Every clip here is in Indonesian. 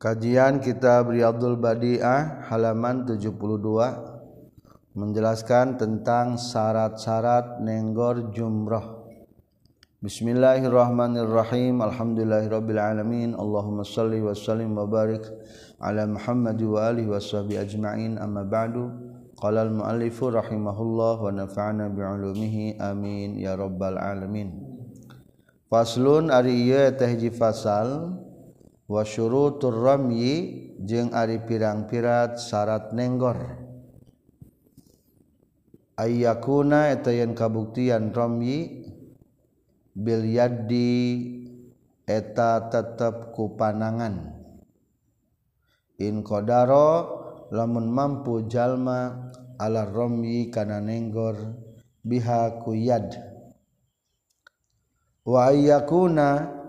Kajian Kitab Riyadul Badi'ah halaman 72 menjelaskan tentang syarat-syarat nenggor jumrah. Bismillahirrahmanirrahim. Alhamdulillahirabbil alamin. Allahumma shalli wa sallim wa barik ala Muhammad wa alihi washabi ajmain. Amma ba'du. Qala al-muallifu rahimahullah wa nafa'ana bi ulumihi. Amin ya rabbal alamin. Faslun ari ieu teh fasal wasyurutur ramyi jeung ari pirang-pirat syarat nenggor. Ayyakuna eta yen kabuktian ramyi bil yaddi eta tetep ku panangan. In qadara lamun mampu jalma ala ramyi kana nenggor biha ku yad. Wa ayyakuna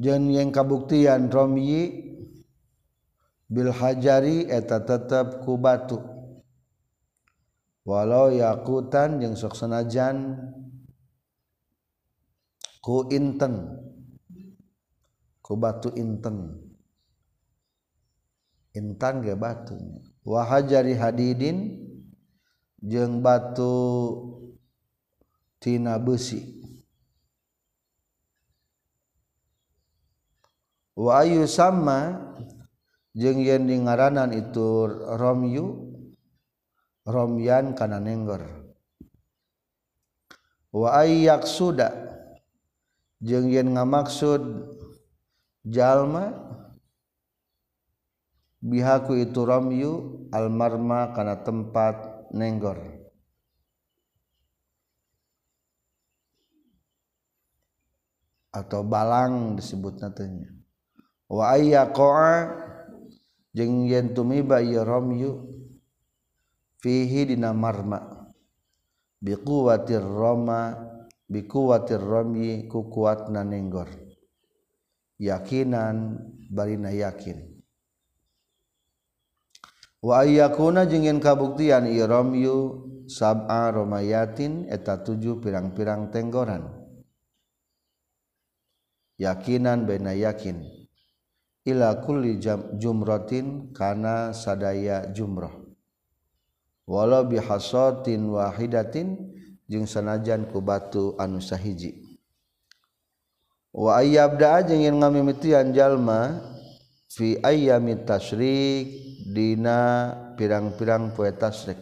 ayakuna yang kabuktian Romi Bil Hajari eta tetap ku batu. Walau yakutan yang soksenajan ku inten ku batu inten. Intan ge batu. Wahajari hadidin jeung batu tina besi Wahyu sama jeng yen di ngaranan itu Romyu Romyan kana nenggor wa ayyak suda jeung yen ngamaksud jalma bihaku itu Romyu almarma kana tempat nenggor atau balang disebut natanya wa ayyaqa jeung yen tumiba ieu ramyu fihi dina marma. Bi quwwatir rama bi quwwatir ramyi ku kuatna nenggor. Yakinan barina yakin. Wa ayyakuna jeung yen kabuktian ieu ramyu sab'a ramayatin eta tujuh pirang-pirang tenggoran. Yakinan baina yakin ila kulli jumratin kana sadaya jumrah. Walau bihasatin wahidatin jeung sanajan ku batu anu sahiji. Wa ayyabda jeung yen ngamimitian jalma fi ayyami tasyrik dina pirang-pirang poe tasyrik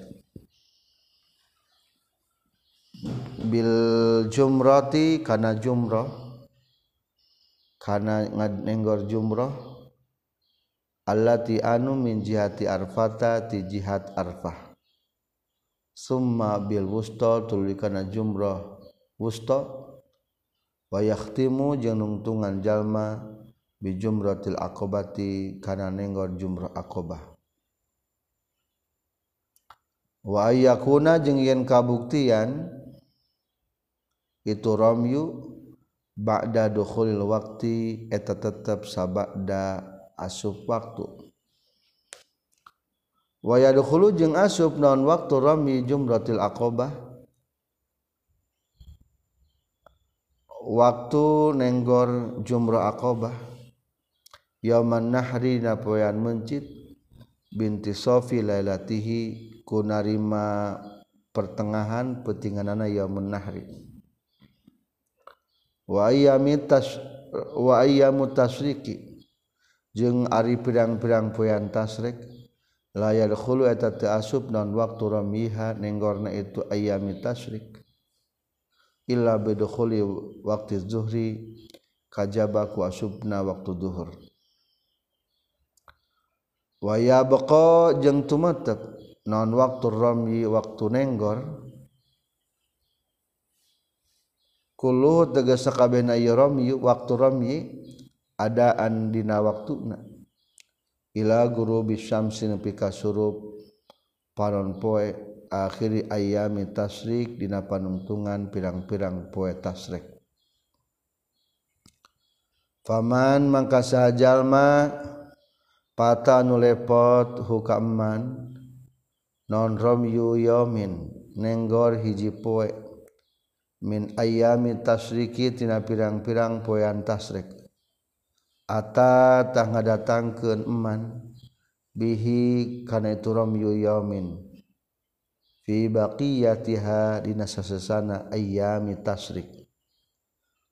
bil jumrati kana jumrah. Kana ngadnenggor jumrah allati anu min jihati arfata ti jihad arfah. Summa bil wusta tulikana jumrah wusta. Wa yakhtimu jeung nungtungan jalma bi jumratil aqabati kana nenggor jumrah aqabah wa ayyakuna jeung yen kabuktian itu ramyu ba'da dukhulil waqti eta tetep sabada asub waktu. Waya dulu jeung asub non waktu rami jumratil aqobah? Waktu nenggor jumrah aqobah. Yaman nahri na mencit binti sofi lailatihi ku narima pertengahan petinganana yaman nahri wamu tasriki jeung Ari pirang-pirang poyan tasrik layar hulu eta asub non waktu romiha nenggorna itu ayami tasrik illa bidukhuli waktu zuhri kajaba ku asubna waktu duhur. Waya beqa jeung tumetep non waktu romyi waktu nenggor kulu tegesa kabehna romyi waktu romyi adaan dina waktuna. Ila guru bisyamsi nepi ka surup panon poe akhiri ayami tasrik dina panuntungan pirang-pirang poe tasrik. Faman mangka sahajalma pata nu lepot hukaman non romyu yomin nenggor hiji poe. min ayami tasriki tina pirang-pirang poean tasrik ata tangga ke eman bihi kana itu rom yaumin. Fi baqiyatiha dina sasesana ayami tasrik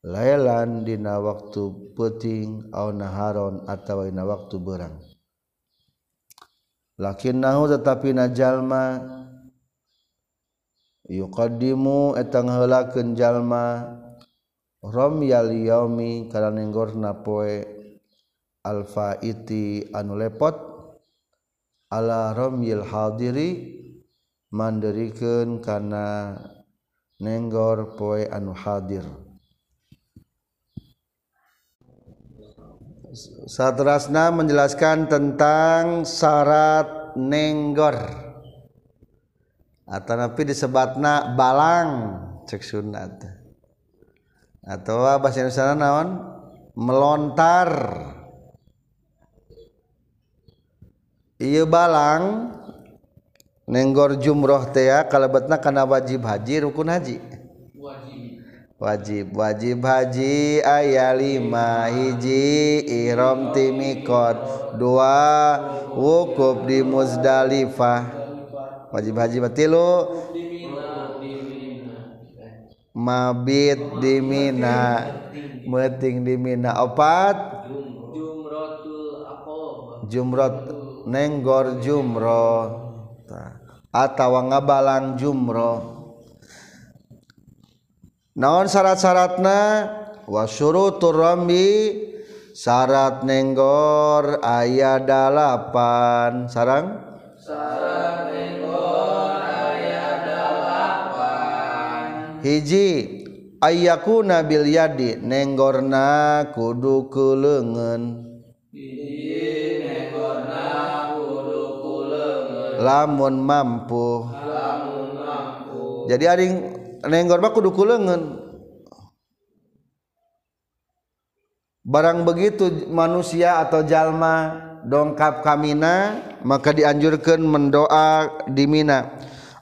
lailan dina waktu peting au naharon atawa dina waktu berang lakinnahu tetapi najalma yuqaddimu etang heulakeun jalma romyal yaumi kana nenggorna poe alfa iti anu lepot ala romyil hadiri mandirikeun kana nenggor poe anu hadir Satrasna menjelaskan tentang syarat nenggor. Atau napi disebatna balang cek sunat atau bahasa Indonesia naon? Melontar. Balang nenggor jumroh kalau betna karena wajib haji rukun haji. Wajib. Wajib haji aya 5 hiji Iram timikot dua wukuf di Muzdalifah wajib haji batilu mabit di Mina. Meting di Mina. Opat? Jumrot. Nenggor jumroh atau ngabalang jumroh naon syarat-syaratna? Wasyurutur rambi syarat nenggor ayat dalapan. Sarang? Syarat hiji ayakuna bil yadi nenggorna kudu kelengen lamun mampu. Jadi nenggor mah kudu kulengen. Barang begitu manusia atau jalma dongkap kamina maka dianjurkan mendoa di mina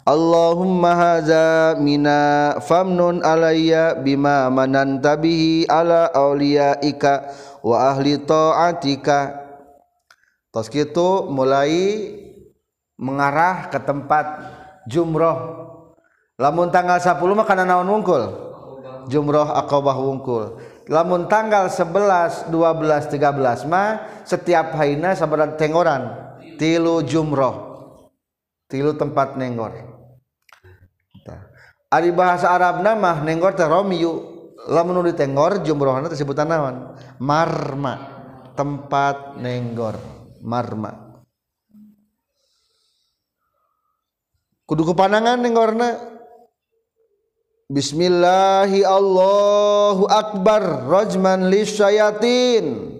Allahumma haza mina famnun alayya bima mananta bihi ala auliyaika wa ahli ta'atika. Tos kitu mulai mengarah ke tempat jumroh. Lamun tanggal 10 mah naon wungkul? Jumroh akobah wungkul. Lamun tanggal 11 12 13 mah setiap haina sabaraha tengoran tilu jumroh tilu tempat nenggor ari bahasa Arab mah nenggor teh romiyu. Lamun di tenggor jumrohna teh sebutan naon? Marma. Tempat nenggor marma. Kudu kepanangan ning warna Bismillahi Allahu Akbar. Rajman lisyayatin.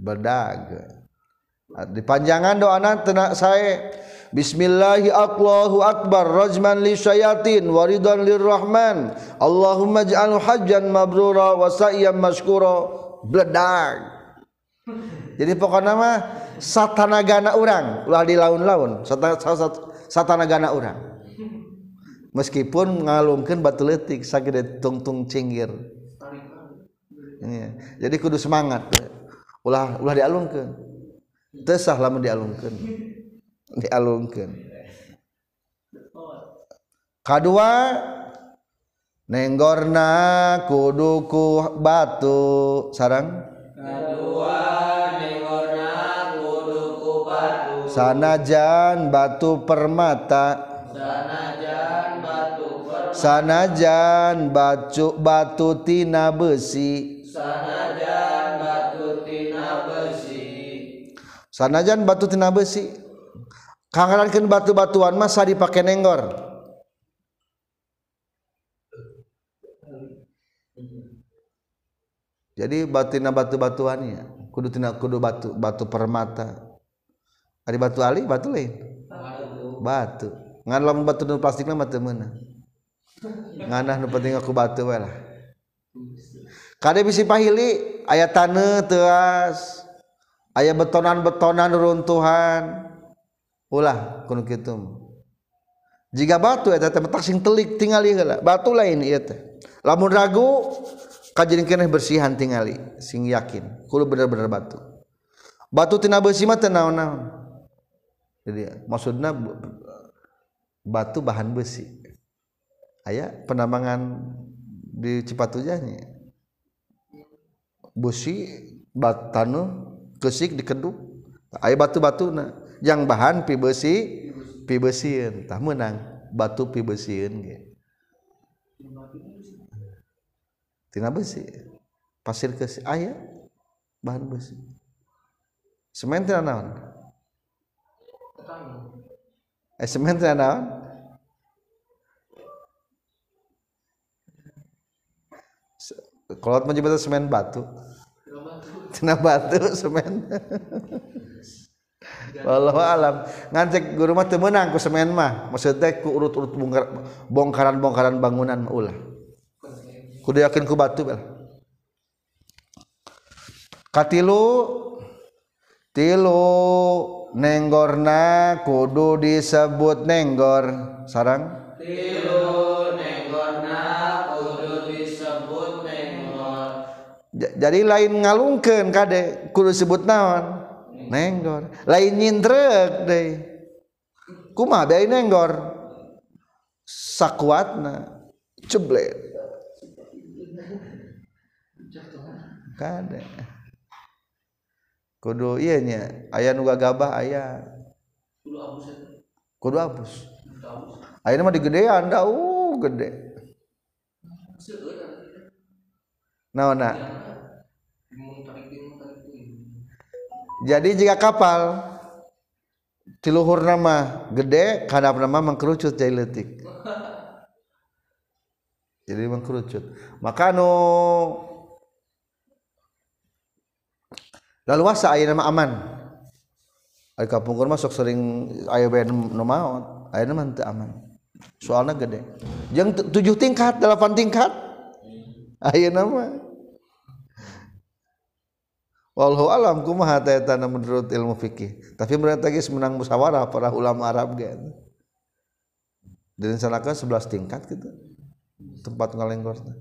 Bedag. Di panjangan doa nanti saya Bismillahi Allahu Akbar. Rajman lisyayatin waridan lirrahman Allahumma ja'al hajjan mabrura wa sa'yan mashkura. Bedag jadi pokoknya mah satanagana orang ulah di laun-laun. Satana satana-gana orang meskipun ngalungkan batu letik sakit tungtung cinggir. Ini jadi kudu semangat. Ulah ulah dialungkan tesah lama dialungkan dialungkan kedua nenggorna kuduku batu. Sarang kedua nenggorna kuduku batu. Sanajan batu permata. Sanajan batu permata. Sanajan batu batu tina besi. Sanajan batu tina besi. Sanajan batu tina besi. Kangerankeun batu-batuan mah sa dipake nenggor. Jadi batina batu-batuannya kudu tina kudu batu batu permata. Ari batu ali batu lain? Batu. Ngan lamun batu nu plastik mah teu meunang nganah nu penting aku batu we lah. Kade bisi pahili aya taneuh teuas aya betonan-betonan runtuhan ulah kuno kitu. Jika batu eta teh sing telik tingali heula. Batu lain ieu teh. Lamun ragu kajin keneh bersihan tingali sing yakin. Kulo bener-bener batu. Batu tina beusi mah teu naon-naon. Jadi maksudna batu bahan besi. Aya penambangan di Cipatujahnya. Busi batanu kesik dikeduk. Aya batu-batu na. Yang bahan pi besi pi tah menang batu pi besiin ge. Tina besi. Pasir ke ayah bahan besi. Semen tina naon? Eh semen tina naon? Kalau menyebut semen batu. Tina batu semen Wallahu alam. Ngancek guru mah teu meunang ku semen mah. Maksudnya ku urut-urut bongkaran-bongkaran bangunan ulah. Kudu yakin ku batu bel. Katilu tilu nenggorna kudu disebut nenggor. Sarang? Tilu nenggorna kudu disebut nenggor. Jadi lain ngalungkeun kade kudu disebut naon nenggor. Lain nyindrek deh. Kumaha bae nenggor. Sakuatna. Ceblet. Kade. Kudu iya nya aya nu gagabah aya. Kudu abus eta kudu abus kudu abus aya mah digedean da uh gede. Seueur jadi jika kapal tiluhur nama gede kadap nama mengkerucut jadi letik. Jadi mengkerucut. Maka nu lalu wasa aya nama aman. Ari kapungkur masuk sering aya bae nu maot. Aya nama teu aman. Soalnya gede. Tu- tujuh tingkat delapan tingkat aya nama Wallahu alam kumaha ta eta menurut ilmu fikih. Tapi mereka geus menang musyawarah para ulama Arab ge. Direncanakan 11 tingkat gitu. Tempat ngalenggor teh.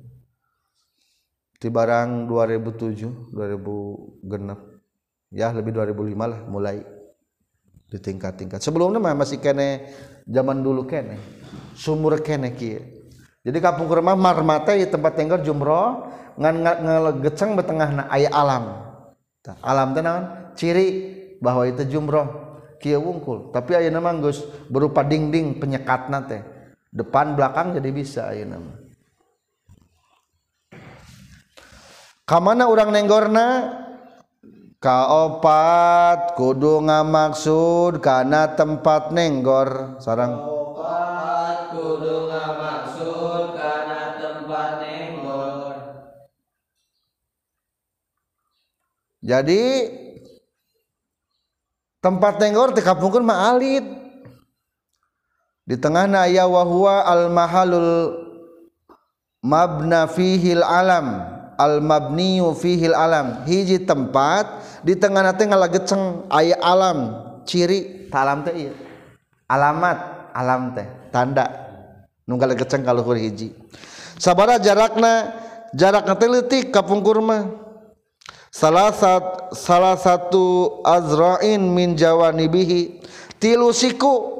Di barang 2007, 2000 genep. Ya lebih 2005 lah mulai di tingkat-tingkat. Sebelumnya mah masih kene zaman dulu kene. Sumur kene kieu. Jadi kampung kurma marmata di tempat tenggor jumroh ngan ngelegeceng betengahna aya alam. alam tenawan ciri bahwa itu jumroh. Kia wungkul. Tapi ayo nama gus berupa dinding penyekat nate depan belakang jadi bisa ayo nama. Kamana orang nenggorna? Kaopat kudu ngamaksud karena tempat nenggor sarang jadi tempat tenggor tekapungkeun mah alit. Di tengahna aya wa huwa al mahalul mabna fihil alam al mabniu fihil alam. Hiji tempat di tengahna teh ngalageceng aya alam ciri. Talam teh ieu. Alamat alam teh. Tanda. Nu ngalageceng ka luhur hiji. Sabara jarakna jarakna teh leutik ka pungkur mah. Salah sat, salah satu azra'in min jawanibihi. Tilu siku.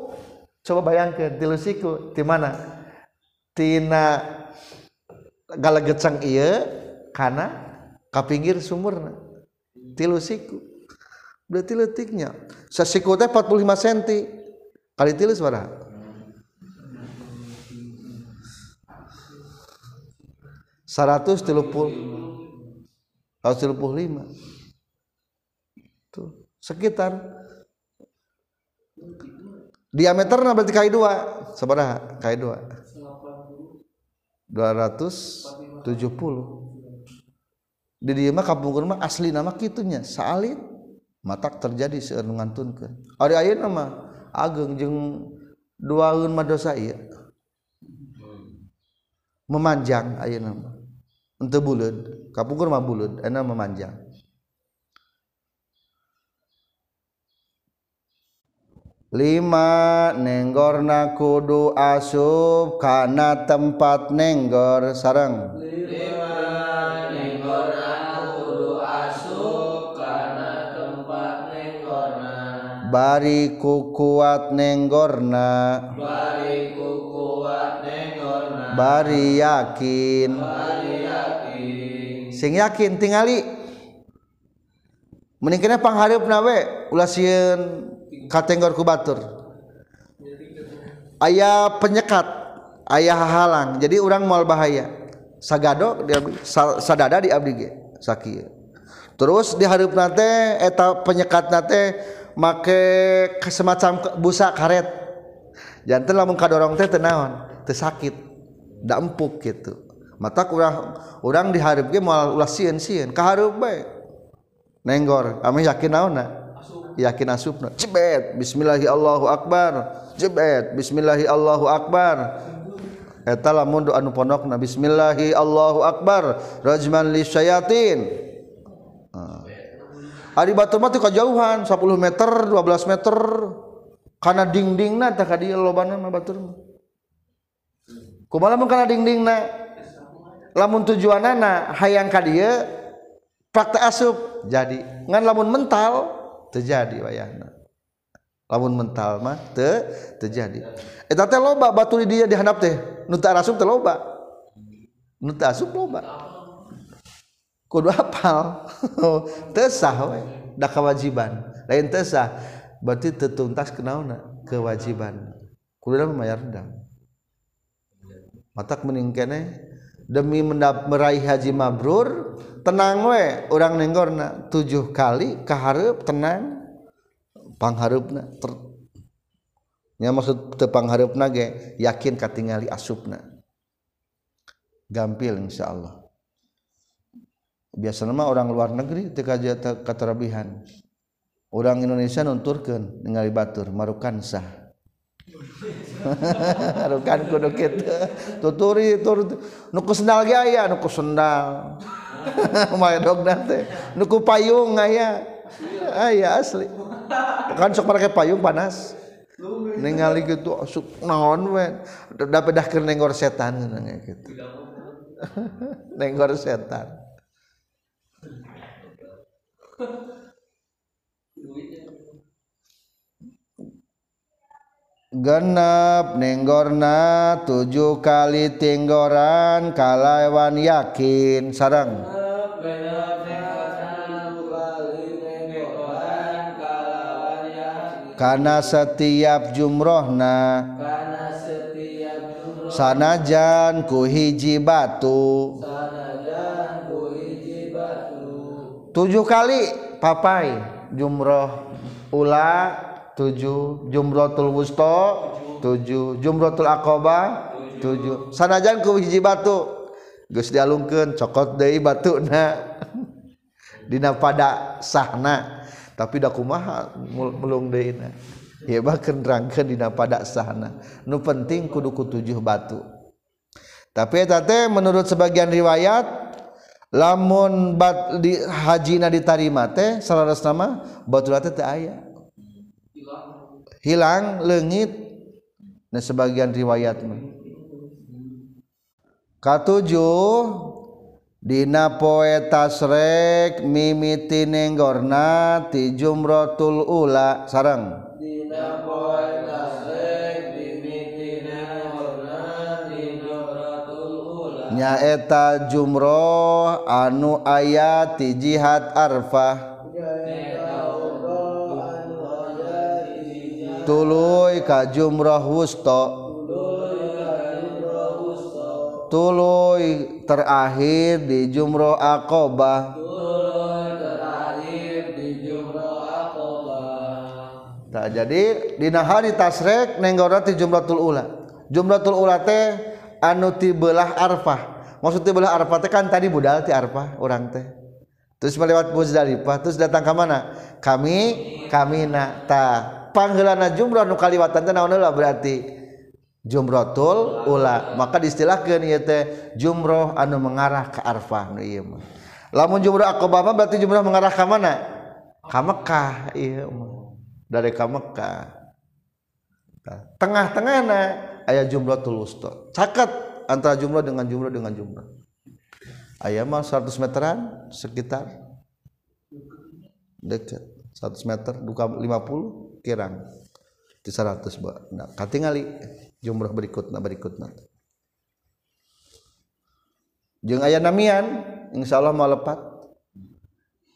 Coba bayangkan tilu siku di mana? Tina galagecang iya kana ka pinggir sumurna. Tilu siku. Berarti letiknya sasiku teh 45 cm kali tilu sabaraha seratus tilu puluh Ratus tilu puluh lima. Tuh sekitar. Diameternya berarti kali dua. Seberapa kali dua. Dua ratus tujuh puluh. Di dia mah kampung mah asli nama kitunya. Salin matak terjadi seueur nu ngantunkeun ari ayeuna mah ageng jeung duaeun mah dosa ieu. Memanjang ayeuna mah untuk bulud kapungkur mah bulud enak memanjang lima nenggorna kudu asub karena tempat nenggor sarang lima nenggorna kudu karena tempat nenggorna bari ku kuat nenggorna bari ku kuat nenggorna bari yakin. Bari sing yakin tingali. Meningkatnya pangharip nawe ulah sieun katenggor ku batur. Ayah penyekat ayah halang jadi orang mal bahaya. Sagado di abdi, sa- sadada di abdi ge sakieu terus di hareup nate eta penyekat nate make ke- semacam busa karet. Jantan lamun kadorong teh naon teu sakit empuk gitu mata kurang orang diharap ge moal ulah sieun sieun. Ka hareup bae nenggor ame yakin naonna yakin asupna jebet bismillahi allahu akbar. Jebet bismillahi allahu akbar. Eta lamun do anu pondokna bismillahi allahu akbar. Rajman lisyayatin ah. Ari batur mah teu kajauhan 10 meter 12 meter. Kana dingdingna tah ka dieu lobana mah batur mah. Kumaha mun kana dingdingna lamun tujuan anak hayang ka dia praktek asup. Jadi. Ngan lamun mental. Terjadi wayahna. Lamun mental mah te terjadi eta teh loba batu di dia dihandap teh. Nu teu asup teh loba. Nu teu asup loba. Kudu hafal. Teu sah we da kewajiban. Lain teu sah berarti teu tuntas kenaona kewajiban. Kudu membayar dam matak meningkene demi meraih haji mabrur tenang we. Orang nenggorna tujuh kali keharap tenang pangharupna ter nya maksud teu pangharupna ge yakin katingali asupna. Gampil insyaallah. Biasanya mah orang luar negeri teu katarabihan orang Indonesia nunturkeun ningali batur marukan sah kan kudu kitu tuturi tur nuku sendal ge aya nuku sendal. Mah dogna teh. Nuku payung aya. Aya asli. Kan sok pakai payung panas. Ningali gitu sok naon we. Da pedahkeun nenggor setan cenah gitu. Nenggor setan. genep nenggorna tujuh kali tinggoran kalawan yakin sarang karena setiap jumrohna sanajan ku hiji batu. Tujuh kali papai jumroh ulah 7 jumrotul wusta 7 jumrotul aqabah 7 sanajan ku hiji batu geus dialungkeun cokot deui batuna. Dina pada sahna tapi da kumaha melung deuna. Ya bahkan rangkeun dina pada sahna. Nu penting kudu ku tujuh batu. Tapi eta teh menurut sebagian riwayat lamun bat di hajina ditarima teh salaras nama batu teh teu aya. hilang legit dan sebagian riwayat katujuh Dina poe tasrek mimiti nenggorna ti jumratul ula. Sarang Dina poe tasrek mimiti nenggorna ti jumratul ula. Nyaeta jumroh anu aya ti jihad arfah. tuluy ka jumrah wusta tuluy terakhir di jumrah aqobah Nah, jadi dina hari tasrek nenggora ti jumratul ula. Jumratul ula teh anu ti belah arfah. Maksud ti belah arfah teh kan tadi budal ti arfah orang teh. Terus melewat Muzdalifah, terus datang ke mana? Kami, kami nak ta. Panggeulana jumrah nu kaliwatan teh naon heula? Berarti jumratul ula. Maka diistilahkeun ieu teh jumrah anu mengarah ke arfah nu ieu mah. Lamun jumrah aqabah mah berarti jumrah mengarah ke mana? Ka Mekah ieu mah. Dari ka Mekah tengah-tengahna aya jumratul wusta. Caket antara jumrah dengan jumrah dengan jumrah aya mah 100 meteran sekitar. Dekat 100 meter duka 50 kirang di 100 nah, katingali jumlah berikutnya berikutnya. Jeung aya namian insyaallah mau lepat.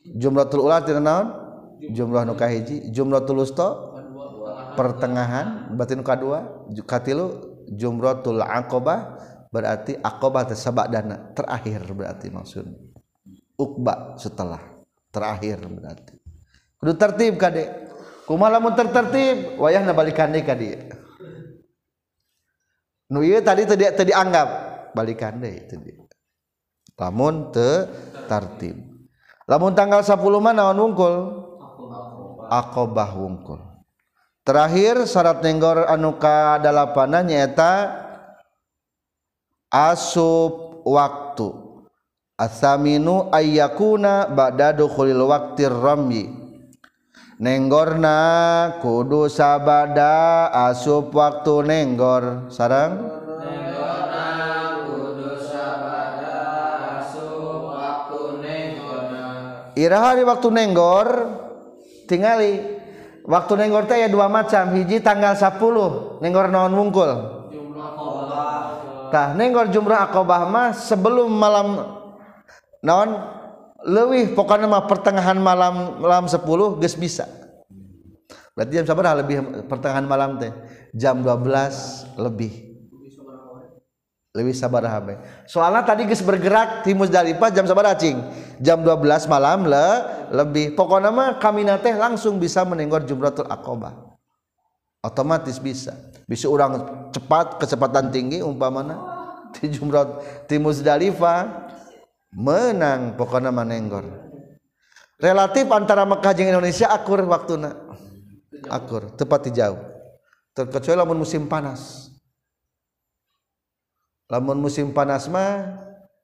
Jumlah tul tina naon? Jumlah nu kahiji. Jumlah tulus pertengahan. Berarti nu kadua? Katilu jumratul aqabah. Berarti aqabah teh sabadana. Terakhir berarti maksud. Ukba setelah. Terakhir berarti. Kudu tertib kade kumaha lamun tertertib wayahna balikan deui ka dieu nu ieu tadi tadi tadi anggap balikan deui tadi lamun teu tertib lamun tanggal 10 mana wungkul? Aqabah wungkul. Terakhir syarat nenggor anu ka dalapanan nyaeta asub waktu. Asaminu ayyakuna ba'da dukhulil waqtir ramyi nenggorna kudu sabada asub waktu nenggor. Sarang Nenggorna kudu sabada asup waktu nenggorna. Iraha di waktu nenggor tingali. Waktu nenggor teh ya dua macam. Hiji tanggal 10 nenggor naon wungkul? Tah nenggor jumrah akobah mah sebelum malam naon leuwih pokoknya mah pertengahan malam malam 10 geus bisa. Berarti jam sabaraha lebih pertengahan malam teh. Jam 12 lebih. Lebih sabaraha be. Soalnya tadi geus bergerak di Muzdalifah jam sabaraha cing. Jam 12 malam le lebih. Pokoknya mah kamina teh langsung bisa menenggor jumratul akobah otomatis bisa. Bisa orang cepat kecepatan tinggi umpamana di jumrah di Muzdalifah menang pokoknya manenggor. Relatif antara Mekah jeung Indonesia akur waktuna. Akur tepat di jauh. Terkecuali lamun musim panas. Lamun musim panas mah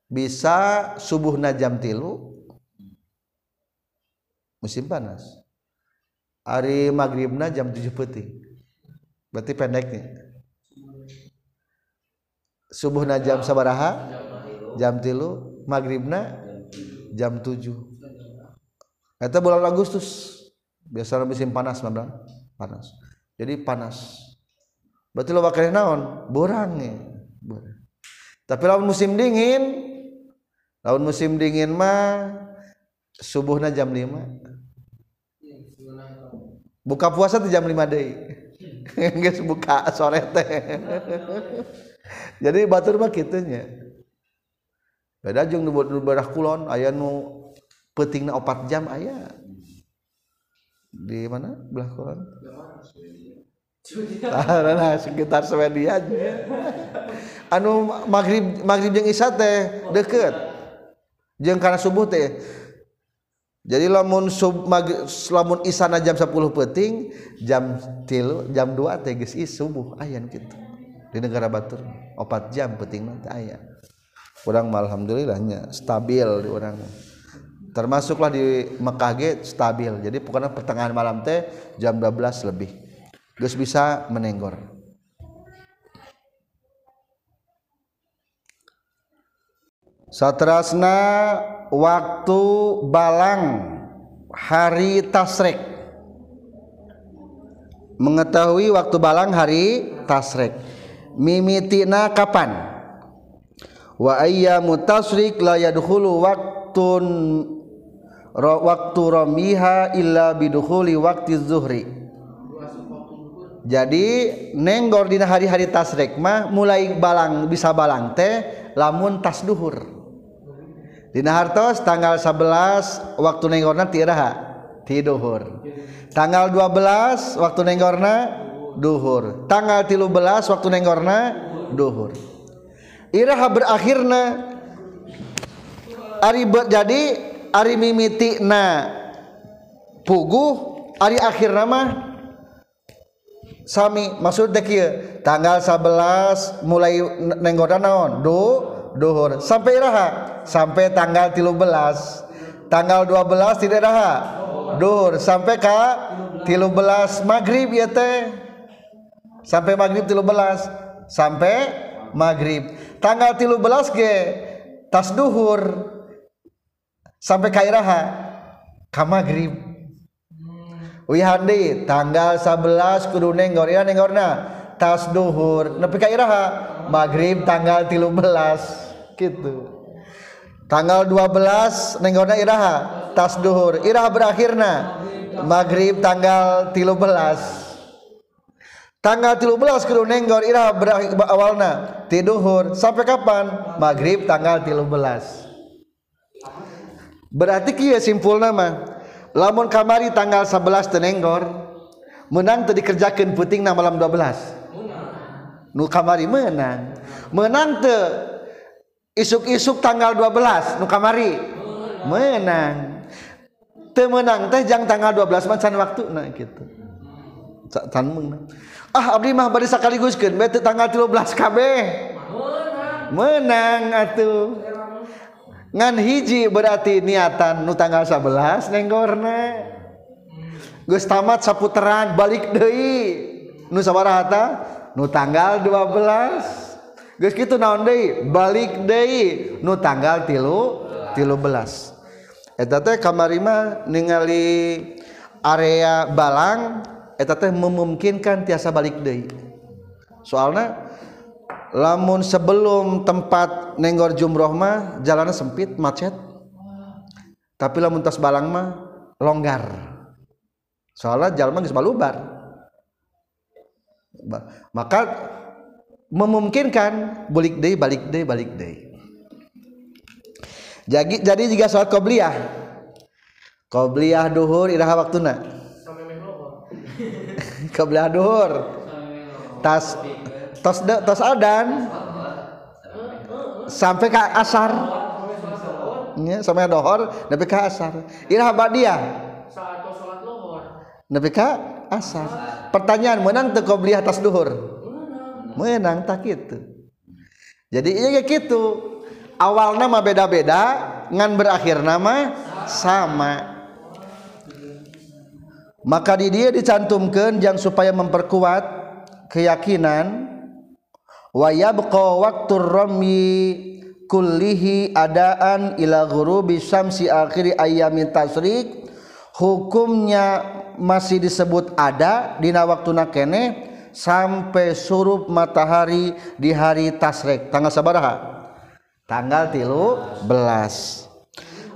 bisa subuh najam tilu musim panas. Hari maghribna jam 7 peting berarti pendeknya subuh najam sabaraha? Jam tilu. Maghribna jam 7 itu bulan Agustus. Biasanya musim panas mah panas. Jadi panas. Berarti lo bakal naon? Borang ya. Tapi lawan musim dingin lawan musim dingin mah subuhna jam 5 buka puasa tuh jam 5 deui. Geus buka sore teh. Jadi batur mah kitunya beda jeung nu beurah kulon aya nu peutingna 4 jam aya. Di mana? Belah kulon? Ah, nah, sekitar Swedia anu maghrib maghrib jeung isya teh deket jeung karena subuh teh. Jadi lamun sub mag, lamun isana jam 10 peting jam tilu jam 2 teh geus subuh ayan gitu di negara Batur 4 jam peting mah aya. Kurang alhamdulillahnya stabil di orang. Termasuklah di Mekah ge stabil. Jadi pokoknya pertengahan malam teh jam 12 lebih. Geus bisa menenggor. Satrasna waktu balang hari tasrek. Mengetahui waktu balang hari tasrek. Mimitina kapan wa ayyamu tasrik la yadkhulu waktun ra, waktu ramiha illa bidukhuli waktu zuhri jadi nenggor dina hari-hari tasrek mah mulai balang bisa balang teh lamun tas duhur Dina hartos tanggal 11 waktu nenggorna ti iraha ti duhur. Tanggal 12 waktu nenggorna duhur. Tanggal 13 waktu nenggorna duhur. Iraha berakhirna. Ari jadi ari mimiti na puguh ari akhirna mah. Sami maksud dek tanggal 11 mulai nenggorna naon? Du duhur. Sampai iraha? Sampai tanggal 13 tanggal 12 tidak iraha? Duhur. Sampai ke 13 maghrib ya teh. Sampai maghrib 13 sampai maghrib tanggal 13 ge tas duhur sampai ke iraha ke maghrib. Wihandi tanggal 11 kudu nenggor ira nenggorna. Tas duhur nepi ka iraha maghrib tanggal 13 gitu. Tanggal 12 nenggorna iraha tas duhur. Iraha berakhirna maghrib. tanggal 13 tanggal 13 kudu nenggor berakhir awalna. Ti duhur sampai kapan? Maghrib tanggal 13 berarti kieu simpul nama lamun kamari tanggal 11 tenenggor menang teu dikerjakeun puting na malam 12 nu kamari menang. Menang teu isuk-isuk tanggal 12 nu kamari. Menang. Teu menang teh jang tanggal 12 mancan waktu nah gitu can menang ah abdi mah bari sakaliguskeun bae teu tanggal 13 kabeh menang atuh. Ngan hiji berarti niatan nu tanggal 11 nenggorna geus tamat saputeran balik deui. Nu sabaraha ta? Nu tanggal 12 geus kitu naon deui? Balik deui. Nu tanggal tilu tilu belas eta teh kamari mah ningali area Balang eta teh memungkinkan tiasa balik deui. Soalna lamun sebelum tempat nenggor jumroh mah jalannya sempit macet. Tapi lamun tas balang mah longgar. Soalnya jalan mah balubar. Maka memungkinkan balik deh balik deh balik deh jadi jadi jika sholat qobliyah. Qobliyah duhur iraha waktuna qobliyah duhur. Tas tos de, tos adan sampai ke asar. Ya, sampai dohor nepi ke asar. Iraha badiah nepi ke asar. Pertanyaan menang teu qobliyah tas duhur? Menang tak gitu. Jadi iya gitu. Awal nama beda-beda ngan berakhir nama sama maka di dia dicantumkan yang supaya memperkuat keyakinan wa yabqa waktu rami kullihi adaan ila ghurubi syamsi akhiri ayyamin tasrik hukumnya masih disebut ada dina waktu nakene sampai surup matahari di hari tasrek tanggal sabaraha? Tanggal tilu belas.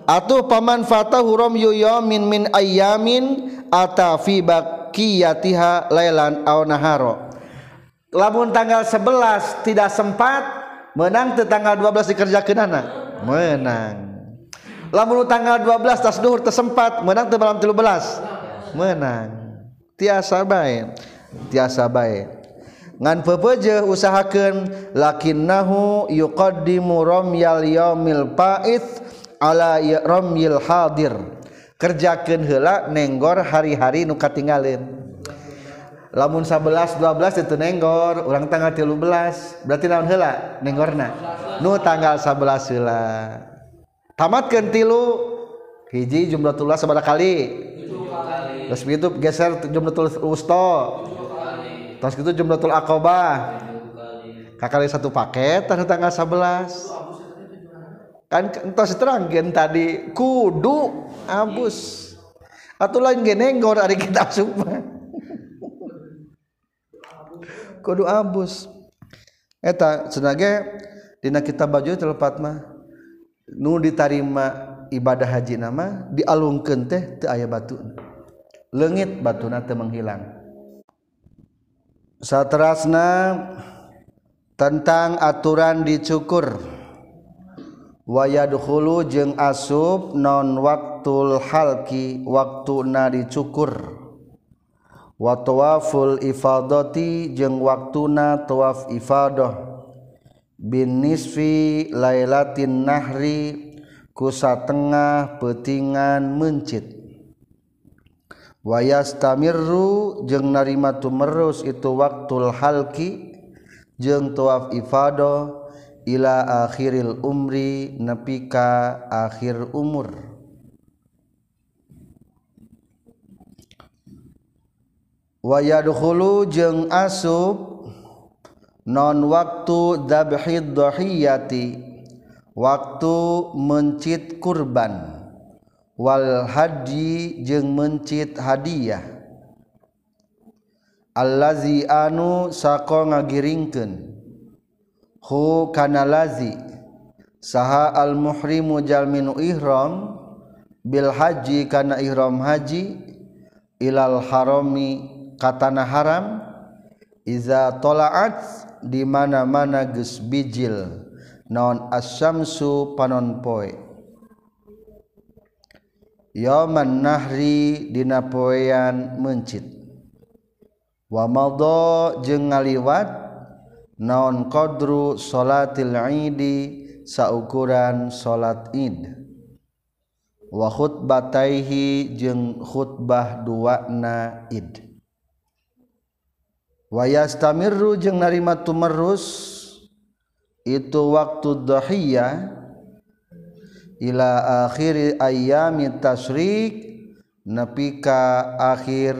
Atuh paman fatahu rom yuyamin min ayyamin ata fi baqiyatiha lailan aw naharo. Lamun tanggal 11 tidak sempat menang ke tanggal 12 dikerjakan anak menang. Lamun tanggal 12 tas duhur tersempat menang ke malam 13 menang. Tiasa baik tiasa baik ngan pepeje usahakan lakinnahu yuqaddimu ramyal yaumil pa'id ala ramyil hadir kerjakan hela nenggor hari-hari nuka tinggalin lamun 11 12 itu nenggor orang tanggal 13 berarti naon hela nenggorna? Nu tanggal 11 hela tamatkan tilu hiji jumlatullah sabada kali. Terus itu geser jumlatul usto terus gitu jumlatul akobah kakali satu paket tanggal 11 kan entos terangkan tadi kudu abus. Atau lain genenggor hari kita sumpah. Kudu abus. Eh, Eta senage dina kita baju telepat mah. Nu ditarima ibadah haji nama dialungkeun teh teu aya batu. Leungit batuna teu menghilang. Satrasna tentang aturan dicukur. Wayadkhulu jeung asub non waktul halki waktuna dicukur. Watawaful ifadati jeung waktuna tawaf ifadah. Bin nisfi lailatin nahri ku satengah petingan mencit. Wayastamirru jeung narima tumerus itu waktul halki jeung tawaf ifadah ila akhiril umri nepika akhir umur. Wayadkhulu jeung asub non waktu dzabhid dhahiyati waktu mencit kurban. Wal haji jeung mencit hadiah. Allazi anu sako ngagiringkeun hu kana lazi. Saha al muhrimu jalminu ihram bil haji kana ihram haji ilal harami katana haram iza tolaat di mana-mana geus bijil. Naon asyamsu panon poe. Yauman nahri dina poean mencit. Wa madha jeung ngaliwat naon qadru salatil idi saukuran salat id wa khutbataihi jeung khutbah duana id wa yastamirru jeung narima tumerus itu waktu dhahiyah ila akhir ayami tasrik nepi ka akhir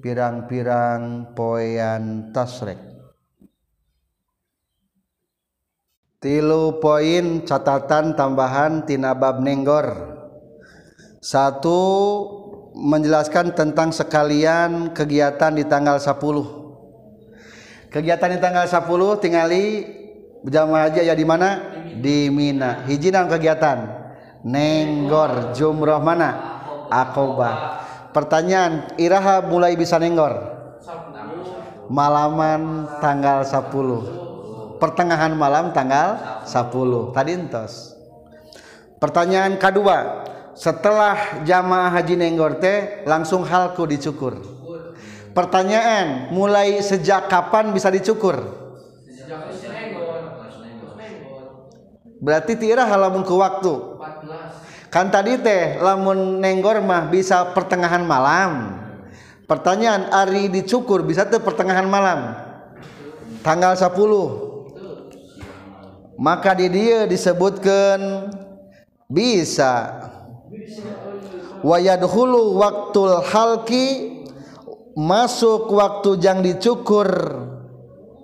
pirang-pirang poean tasrik tilu poin catatan tambahan tina bab nenggor. Satu menjelaskan tentang sekalian kegiatan di tanggal 10 kegiatan di tanggal 10 tingali berjamaah haji ya di mana? Di Mina. Hiji kegiatan? Nenggor. Jumroh mana? Akobah pertanyaan iraha mulai bisa nenggor? Malaman tanggal 10 pertengahan malam tanggal 10 tadi entos. Pertanyaan kedua setelah jamaah haji nenggor teh langsung halku dicukur. Pertanyaan mulai sejak kapan bisa dicukur? Berarti tira halamun ke waktu. Kan tadi teh lamun nenggor mah bisa pertengahan malam. Pertanyaan Ari dicukur bisa tuh pertengahan malam? Tanggal 10 maka di dia disebutkan bisa. Wayadhulu waktul halki masuk waktu jang dicukur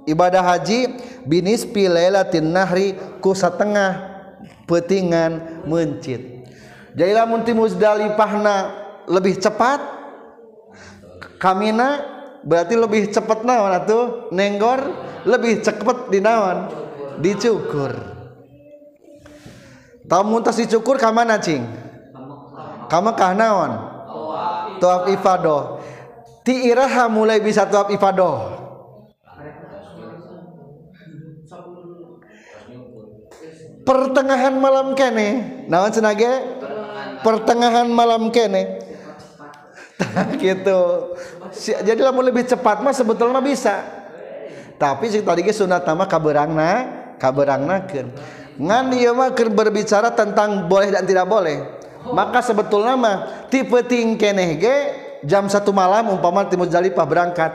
ibadah haji binispi lailatin nahri ku satengah petingan mencit. Jadi lamun ti muzdalifahna lebih cepat kamina berarti lebih cepat naon atuh? Nenggor lebih cepet dinawan dicukur. Tamu tas dicukur ka mana cing? Ka Mekah naon ifadah ti iraha mulai bisa tawaf ifadah pertengahan malam kene. Naon senage? Pertengahan malam kene. Gitu. Jadi lamun lebih cepat mah sebetulnya bisa. Tapi sih tadi ge sunat nama kaberangna kaberangnakeun. Ngan ieu mah berbicara tentang boleh dan tidak boleh maka sebetulnya mah tipe ting jam satu malam umpama ti Muzdalifah berangkat.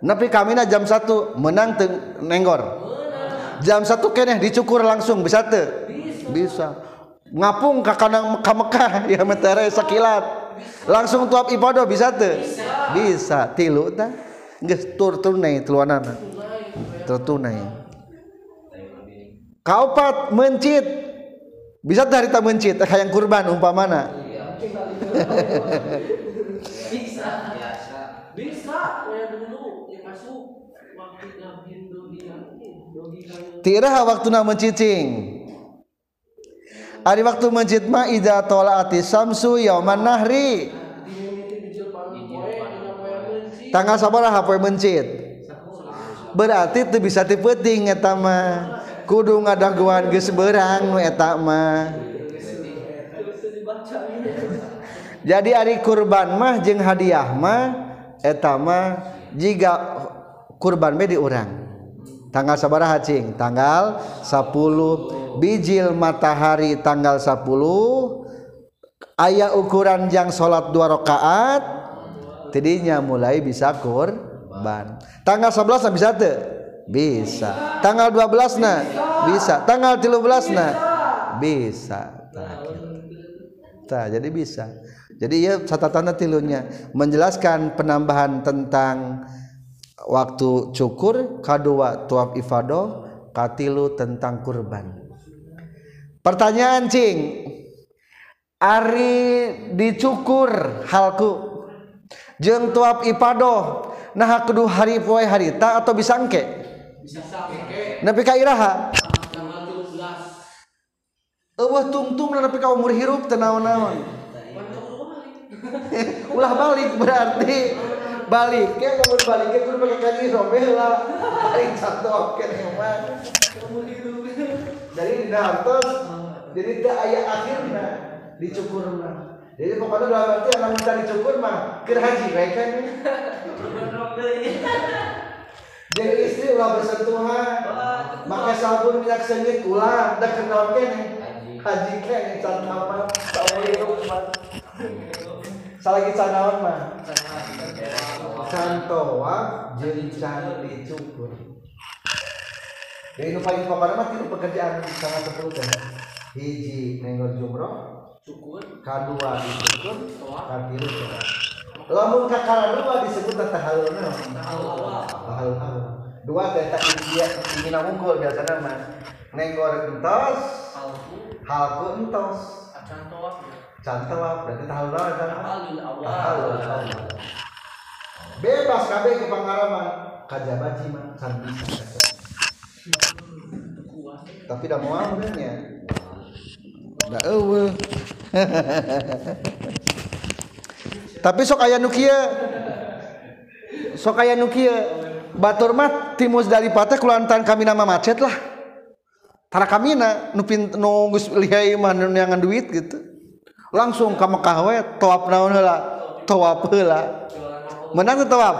Tapi kamina jam satu menang teu nenggor. Jam satu keneh dicukur langsung bisa tuh bisa. Ngapung ke kanang ke Mekah ya metere sakilat langsung tuap ibadah bisa tuh bisa. Tilu tah. Geus tur tunai tuluanana tertunai kaopat mencit. Bisa teh harita mencit? Hayang kurban umpamana. Bisa. Bisa ya dulu ya masuk waktu waktuna mencicing. Ari waktu mencit mah idza tolaati samsu yauman nahri. Tanggal sabaraha poe mencit. Berarti teu bisa tipeting eta mah kudu ngadaguan geus beurang nu eta mah. Jadi ari kurban mah jeung hadiah mah eta mah jiga kurban be di urang. Tanggal sabaraha cing tanggal 10 bijil matahari tanggal 10 aya ukuran jang salat dua rakaat tidinya mulai bisa kurban. Tanggal 11 bisa teu bisa. Tanggal 12 na bisa. Tanggal 13 na bisa. Tah, jadi bisa. Jadi ya catatan tilunya. Menjelaskan penambahan tentang waktu cukur kedua tuaf ifadah katilu tentang kurban. Pertanyaan cing. Ari dicukur halku. Jeung tuap ipadoh nah kedua hari poe harita atau bisangke bisa sampai nepi ka iraha. tanggal 17 eueuh tungtung nepi ka umur hirup teu naon-naon. Ulah balik berarti. Balik ya kamu balik ya kudu pakai kaki robel lah. Paling satu oke mah dari di hartos jadi tidak ayah akhirnya dicukur mah jadi pokoknya dalam arti anak minta dicukur mah haji baik kan jadi istri ulah bersentuhan. Pakai sabun minyak sengit ulah. Dah kenal kene. Haji. Kene cantaman tak boleh rumah salah lagi canawan mah. Cantoa jeung can dicukur jadi nu paling pokoknya mah tilu pekerjaan sangat sepuluh kan hiji nenggol jumroh cukur. kadua dicukur katilu lamun kakara dua disebut tahalul naon tahalul awal dua teh tak dia ingin unggul biasana mah nenggol entos halku. entos. Acan tawaf cantawap berarti tahalul kan halul tahalul awal. Awal bebas kabeh ke pangaraman. Kajabaji mah can bisa. Tapi dah mau ambilnya dah eueuh tapi sok aya nu kieu. Sok aya nu kieu Baturmat timus dari patah kulantan kami nama macet lah. Tara kami na nupin nunggus lihai mana nyangan duit gitu. Langsung ke Mekah we tawaf naon heula? Tawaf heula. Menang teu tawaf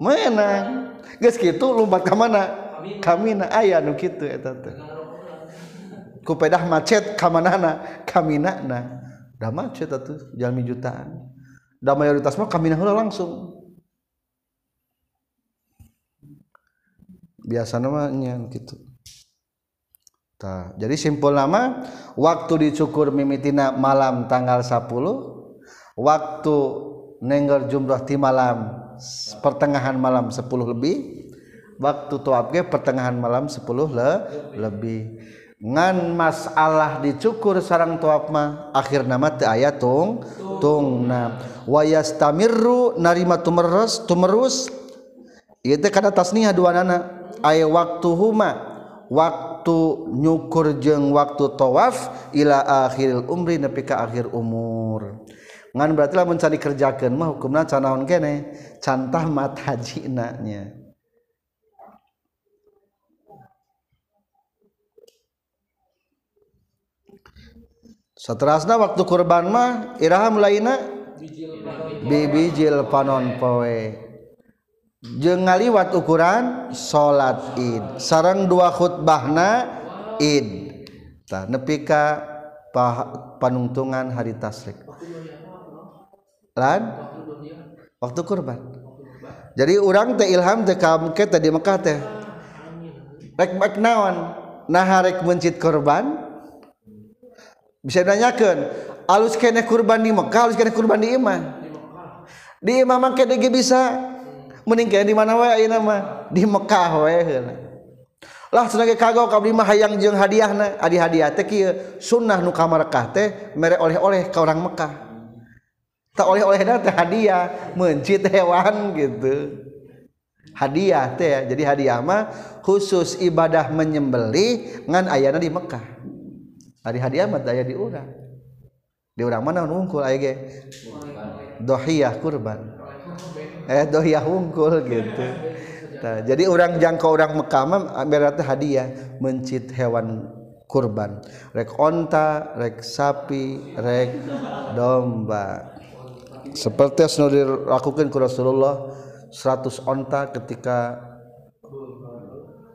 menang. Geus kitu lompat ka mana? Kami na. Aya nu kitu eta teh. Kupedah macet ka manana kami na da macet atuh jalmi jutaan. Da mayoritas mah kami na heula langsung. Biasana mah nya kitu tah jadi simpul nama waktu dicukur mimitina malam tanggal 10 waktu nengger jumrah ti malam pertengahan malam 10 lebih waktu ge pertengahan malam 10 le, lebih. Ngan masalah dicukur sarang tawaf mah akhir nama teu aya tung tungna wa yastamirru narima tumerus tumerus. Ieu teh kana tasniah dua nana aya waktu huma waktu nyukur jeung waktu tawaf ila akhiril umri nepi ka akhir umur. Ngan berarti lamun can dikerjakeun mah hukumna can naon kene? Can tamat hajina nya seterusnya waktu kurban mah iraha mulaina? Bibijil panon poe. jeung ngaliwat ukuran salat Id. Sareng dua khutbahna Id. Tah nepi ka panungtungan hari tasrik. Lan? Waktu kurban. Jadi orang teh ilham teh kam ke tadi Mekah teh. Rek rek naon? Nah rek mencit kurban? Bisa nanyakan alus kene kurban di Mekah alus kene kurban di Iman di Imam mangke bisa? meningkat di mana wae ayeuna mah? Di Mekah wae heula. Lah sebagai kagok abdi mah hayang jeung hadiahna. Adi hadiah teh kieu sunnah nu ka Mekah teh mere oleh-oleh ka orang Mekah. Tak oleh-olehna teh hadiah mencit hewan gitu. Hadiah teh ya. jadi hadiah mah khusus ibadah menyembelih ngan ayana di Mekah. Hari hadiah mah daya diurang di urang mana nungkul aya ge? Dohiyah kurban. Eh dohiyah unggul gitu. Nah, jadi orang jangkau orang Mekah mah berarti hadiah mencit hewan kurban. Rek onta rek sapi rek domba. Seperti yang dilakukan ku Rasulullah 100 onta ketika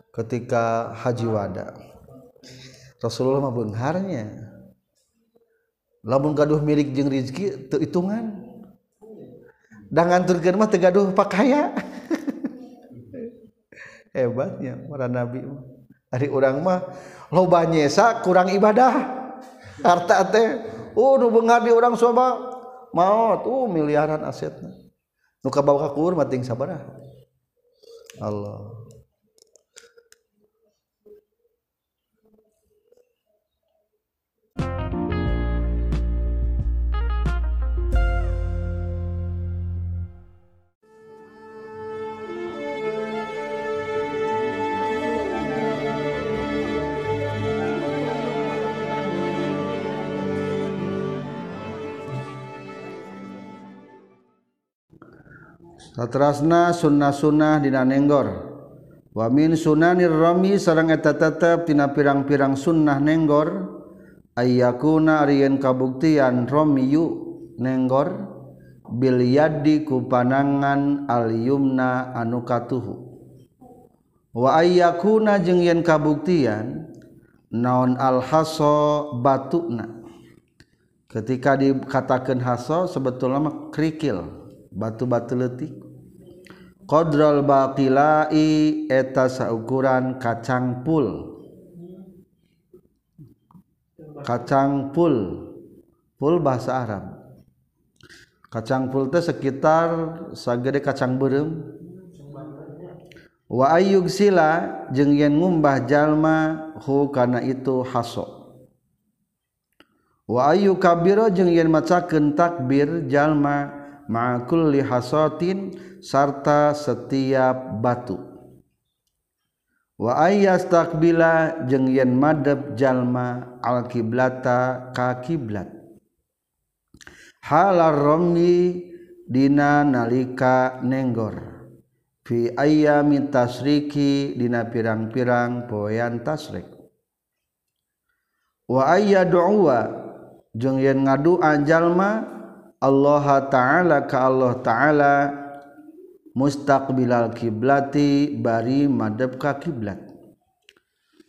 ketika haji wada. Rasulullah mah beungharnya lamun gaduh milik jeung rezeki teu hitungan dan nganturkan mah tegaduh pakaya. Hebatnya para nabi dari orang mah loba nyesa kurang ibadah. Harta teh oh nu bengar di orang soba. Maut uh miliaran asetna. Nu kabawa ka kubur mati sabarah. Allah. satrasna sunnah-sunnah dina nenggor. Wa min sunanir rami sareng eta tetep tina pirang-pirang sunnah nenggor ayyakuna ariyen kabuktian romiyu nenggor bil yadi ku panangan al yumna anu katuhu. Wa ayyakuna jeung yen kabuktian naon al haso batuna. Ketika dikatakan haso sebetulnya mah kerikil batu-batu letik Qadral baqilai eta saukuran kacang pul. Kacang pul Pul bahasa Arab. Kacang pul teh sekitar sagede kacang berem. Wa ayyug sila jeung yen ngumbah jalma hu kana itu haso. Wa ayyu kabiro jeung yen macakeun takbir jalma. Ma kulli hasatin sarta setiap batu. Wa ayyastakbila jeung yen madep jalma al kiblata ka kiblat halar romni dina nalika nenggor. Fi ayyami tasriki dina pirang-pirang poean tasrik wa ayyad'uwa jeung yen ngadua jalma Allah taala ka Allah taala mustaqbilal kiblati bari madep ka kiblat.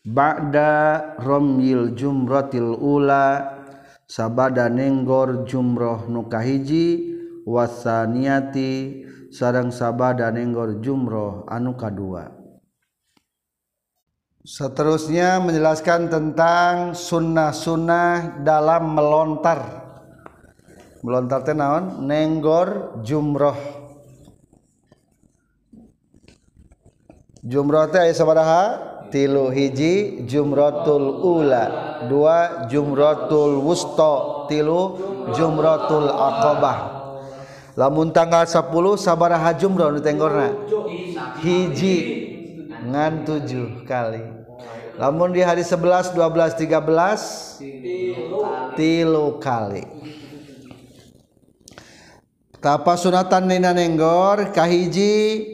Ba'da ramyil jumratil ula sabada nenggor jumroh nu kahiji wasaniyati sareng sabada nenggor jumroh anu kadua. Seterusnya menjelaskan tentang sunnah-sunnah dalam melontar melontar teh naon? Nenggor jumroh. Jumroh teh aya sabaraha? Tilu hiji jumratul ula. Dua jumratul wusta tilu jumratul aqabah. Lamun tanggal 10 sabaraha jumrah nu tenggorna? Hiji. Ngan tujuh kali. Lamun di hari 11 12 13 tilu kali tapa sunatan nina nenggor kahiji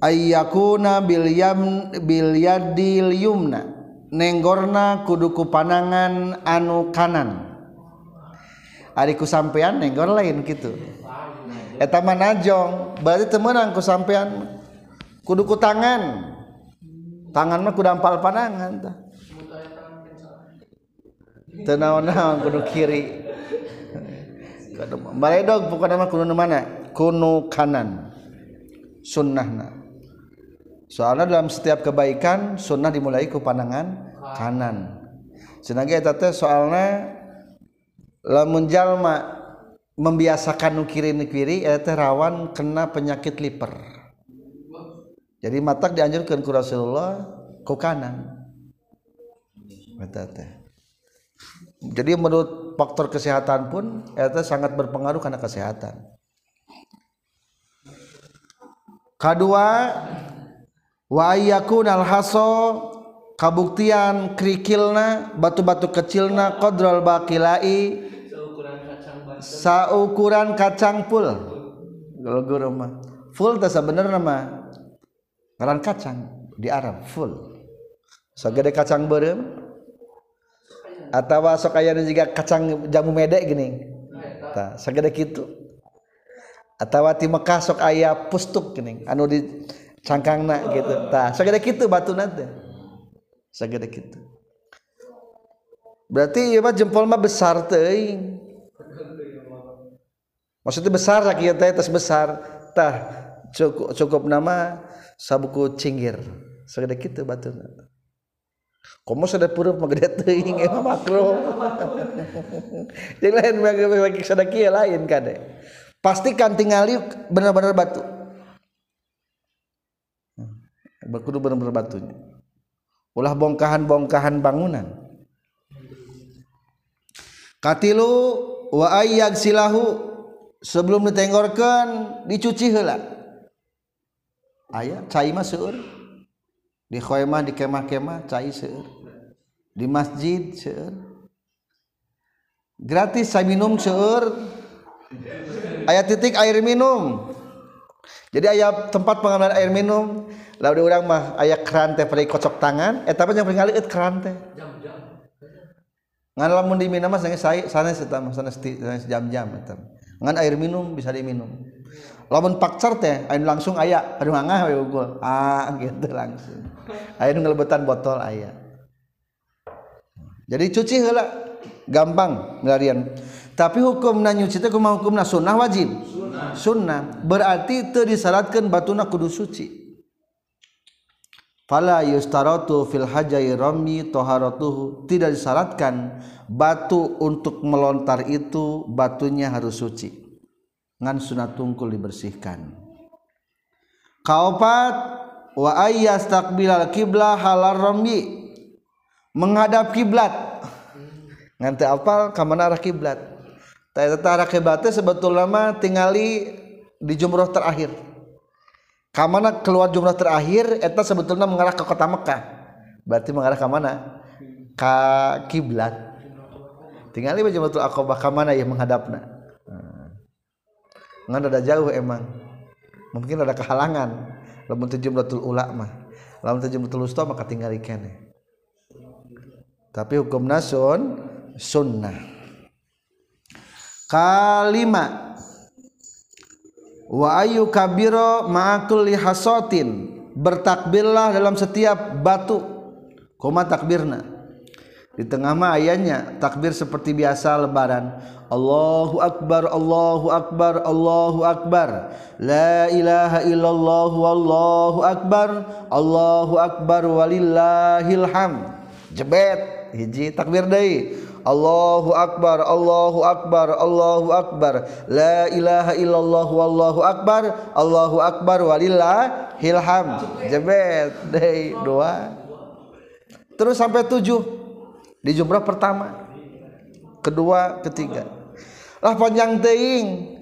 ayyakuna bil yam bil yadil yumna nenggorna kuduku panangan anu kanan. Ari ku sampean nenggor lain gitu eta mah najong berarti temenang ku sampean. Kuduku tangan. Tangan mah kudu ampal panangan tah. Teu naon-naon kudu kiri. Baledog pokokna mah kudu mana? Kuno kanan. Sunnahna soalnya dalam setiap kebaikan sunnah dimulai ke pandangan kanan. Senangnya eta teh soalnya lamun jalma membiasakan nu kiri nu kiri eta rawan kena penyakit liver. Jadi matak dianjurkan ku Rasulullah ku kanan. Teh. Jadi menurut faktor kesehatan pun eta sangat berpengaruh karena kesehatan. Kedua wayakun al haso kabuktian krikilna batu-batu kecilna kodrol bakilai saukuran kacang pul. Guru mah full tak bener nama ngaran kacang di Arab full. Segede kacang berem atau sok aya juga kacang jamu medek gini. Tak segede gitu atau di Mekah sok pustuk gini anu di cangkang nak gitu tah sagede kitu batu nanti sagede kitu. Berarti ya mah jempol mah besar teuing maksudnya besar sakieu teh tes besar. Tah cukup cukup nama sabuku cinggir. Sagede kitu batuna komo sada pureup mah gede teuing emang makro jeung lain bagi sadaki lain kade pastikan tingali benar-benar batu. Berkudu benar-benar batunya. Ulah bongkahan-bongkahan bangunan. Katilu wa ayyag silahu sebelum ditenggorkan dicuci heula. Aya cai mah seueur di khoymah di kemah-kemah cai seueur di masjid seueur gratis saya minum seueur aya titik air minum. Jadi ayat tempat pengambilan air minum lalu orang mah ayat keran teh kocok tangan eh tapi yang paling it keran teh. Ngan lamun diminum mah sange saya sana eta mah sana jam-jam ngan air minum bisa diminum lamun pakcar teh air langsung aya aduh ngangah we unggul ah gitu langsung. Air ngelebetan botol aya. Jadi cuci heula gampang melarian tapi hukum na nyuci teh kumaha hukumna? Sunnah wajib? Sunnah. Berarti teu disyaratkeun batuna kudu suci. Fala yustaratu fil hajai rami taharatuhu. Tidak disyaratkan batu untuk melontar itu batunya harus suci ngan sunat tungkul dibersihkan. Kaopat wa ayyastaqbilal qiblah halar rami menghadap kiblat. Nganti apal ka mana arah kiblat? Ta eta arah kiblatnya sebetulnya mah tingali di jumroh terakhir. Kamana keluar jumlah terakhir eta sebetulnya mengarah ke kota Mekah. Berarti mengarah ke mana? Ke kiblat. Tinggal di Jumratul Aqabah ke mana ya menghadapna. Ngan ada jauh emang. Mungkin ada kehalangan. Lamun teu Jumratul Ula mah. Lamun teu Jumratul Wusta maka tinggal kene tapi hukum nasun sunnah. Kalima. Wa ayu kabiro ma'akulli hasotin. Bertakbirlah dalam setiap batu. Koma takbirna di tengah mah ayatnya takbir seperti biasa lebaran. Allahu akbar Allahu akbar Allahu akbar. La ilaha illallah wallahu akbar. Allahu akbar walillahil ham jebet hiji takbir deui Allahu akbar Allahu akbar Allahu akbar. La ilaha illallah wallahu akbar. Allahu akbar walillahil ham jebet deui dua. Terus sampai tujuh di jumrah pertama. Kedua ketiga. Lah panjang teing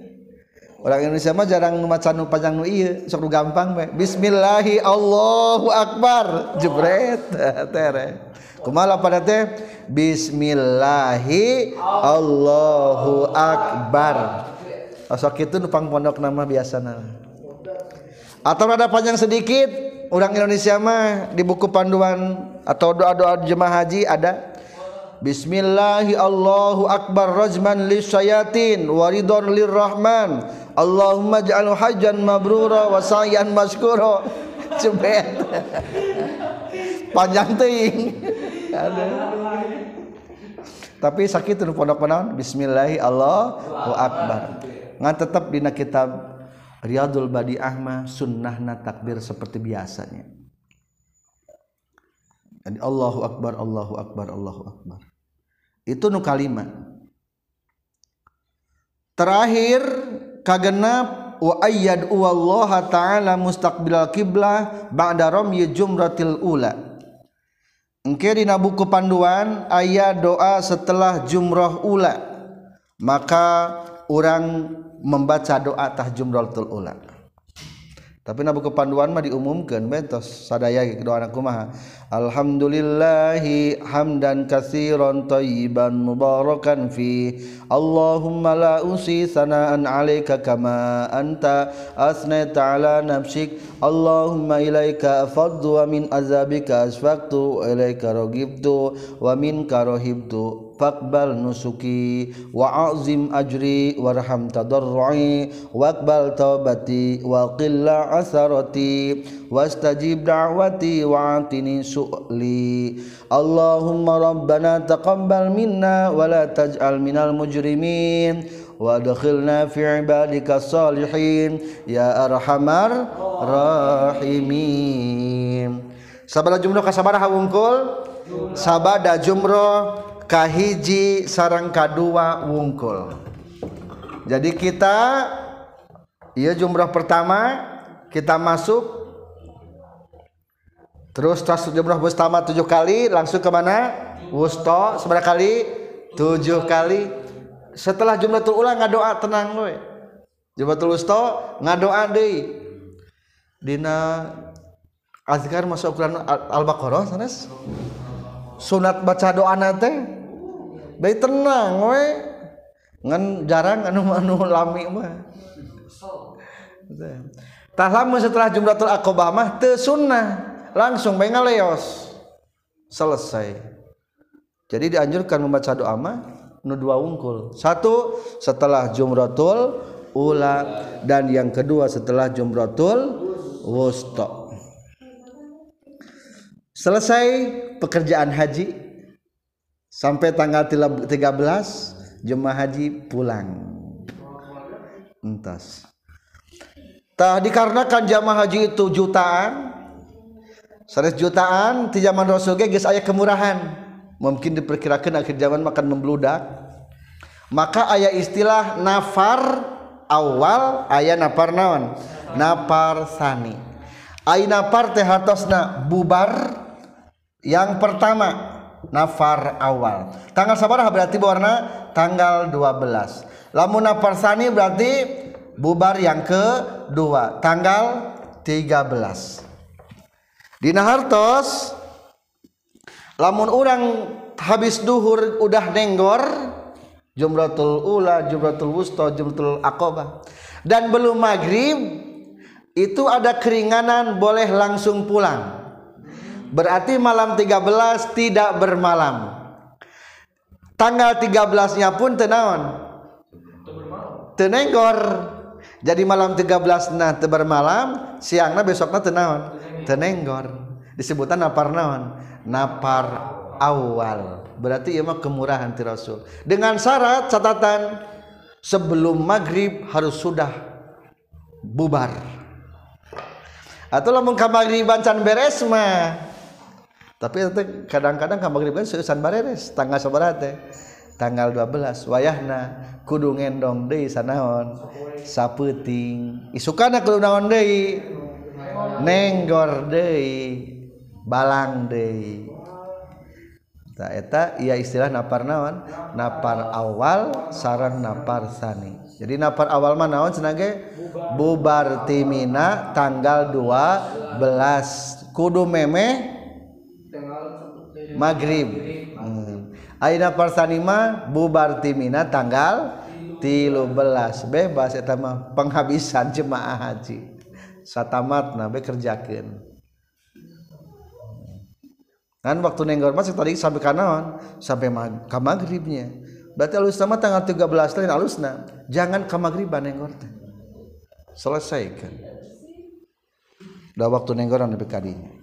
orang Indonesia mah jarang macan nu panjang nu ieu sok gampang bismillahi Allahu akbar. Jebret tere kumaha pada teh? Bismillahi Allahu akbar. Sok itu nupang pondok nama biasa atau ada panjang sedikit orang Indonesia mah di buku panduan atau doa-doa jemaah haji ada Bismillahi Allahu akbar rajman lisyayatin waridon lirrahman. Allahumma ja'al hajjan mabrura wa sa'yan maskura. Cebet panjang ting. Tapi sakit itu pondok pondok Bismillahi Allahu akbar. Ngan tetap dina kitab Riyadul Badi Ahmad sunnahna takbir seperti biasanya. Jadi Allahu akbar Allahu akbar Allahu akbar itu nu kalima. Terakhir kagenap wa ayyad wallaha ta'ala mustaqbilal qiblah ba'da ramyi jumratil ula. Engke dina buku panduan aya doa setelah jumrah ula. Maka orang membaca doa tah jumratul ula. tapi nabu kepanduan mah diumumkan bentos sadaya doa anak kumaha alhamdulillahi hamdan kasiron tayyiban mubarakan fi. Allahumma la usi sanaan alaika kama anta asnaita ala nafsik. Allahumma ilaika afaddu wa min azabika asfaqtu ilaika rogibtu wa min karohibtu faqbal nusuki wa azim ajri warham tadarrui waqbal taubati wa qilla asarati wastajib da'wati wa atini su'li Allahumma rabbana taqabbal minna wa la taj'al minal mujrimin وادخلنا في عبادك الصالحين يا أرحمر rahimin sabada jumroh kasabaraha wungkul sabada jumroh kahiji sarang kadua wungkul. Jadi kita iya jumroh pertama kita masuk. Terus tas jumroh pertama tujuh kali langsung ke mana? Wusto seberapa kali? Tujuh kali. Setelah jumlatul ula ngadoa tenang we jumlatul wusto ngadoa deui. Dina azkar masuk al-baqarah sanes? Sunat baca doa nate baik tenang we ngan jarang anu anu lami mah. Tah lamun setelah jumratul aqabah mah teu sunnah. Langsung bae ngaleos. Selesai. Jadi dianjurkan membaca doa mah nu dua satu setelah jumratul ula. Dan yang kedua setelah jumratul wusta. Selesai pekerjaan haji sampai tanggal 13 jemaah haji pulang. Entas. Tah dikarenakan jamaah haji itu jutaan 100 jutaan di zaman Rasul ge geus aya kemurahan. Mungkin diperkirakan akhir zaman makan membludak. Maka aya istilah nafar awal aya nafar naon? Nafar sani. Aya nafar teh hartosna bubar. Yang pertama nafar awal. Tanggal sabaraha berarti warna tanggal 12 lamun nafar sani berarti bubar yang kedua tanggal 13 dina hartos lamun orang habis duhur udah nenggor jumratul ula jumratul wusta jumratul aqabah dan belum maghrib itu ada keringanan boleh langsung pulang berarti malam 13 tidak bermalam. Tanggal 13 nya pun tenawan. Tenenggor. Jadi malam 13 nah bermalam siangnya besoknya tenawan. Tenenggor. Disebutan napar naon napar awal. Berarti ya mah kemurahan ti Rasul. Dengan syarat catatan sebelum maghrib harus sudah bubar. Atau lamun ka maghriban can beres mah tapi kadang-kadang kamariban seusan bareres tanggal seberate tanggal 12 wayahna kudu ngendong deui sanaon. Sapeuting isukana kudu naon deui? Nenggor deui balang deui. Tah eta ieu istilah napar naon? Napar awal sarang napar sani. Jadi napar awal mah naon cenah bubar timina tanggal 12 kudu memeh maghrib. Hmm. Aina napar sani mah bubar timina tanggal 13 bebas eta mah penghabisan jemaah haji. Satamatna be kerjakeun. Kan waktu nenggor masih tadi sampai kanawan sampai mag ka maghribnya berarti alus sama tanggal 13 lain alusna. Jangan ka maghriban nenggor teh. Selesai kan udah waktu nenggoran lebih kadinya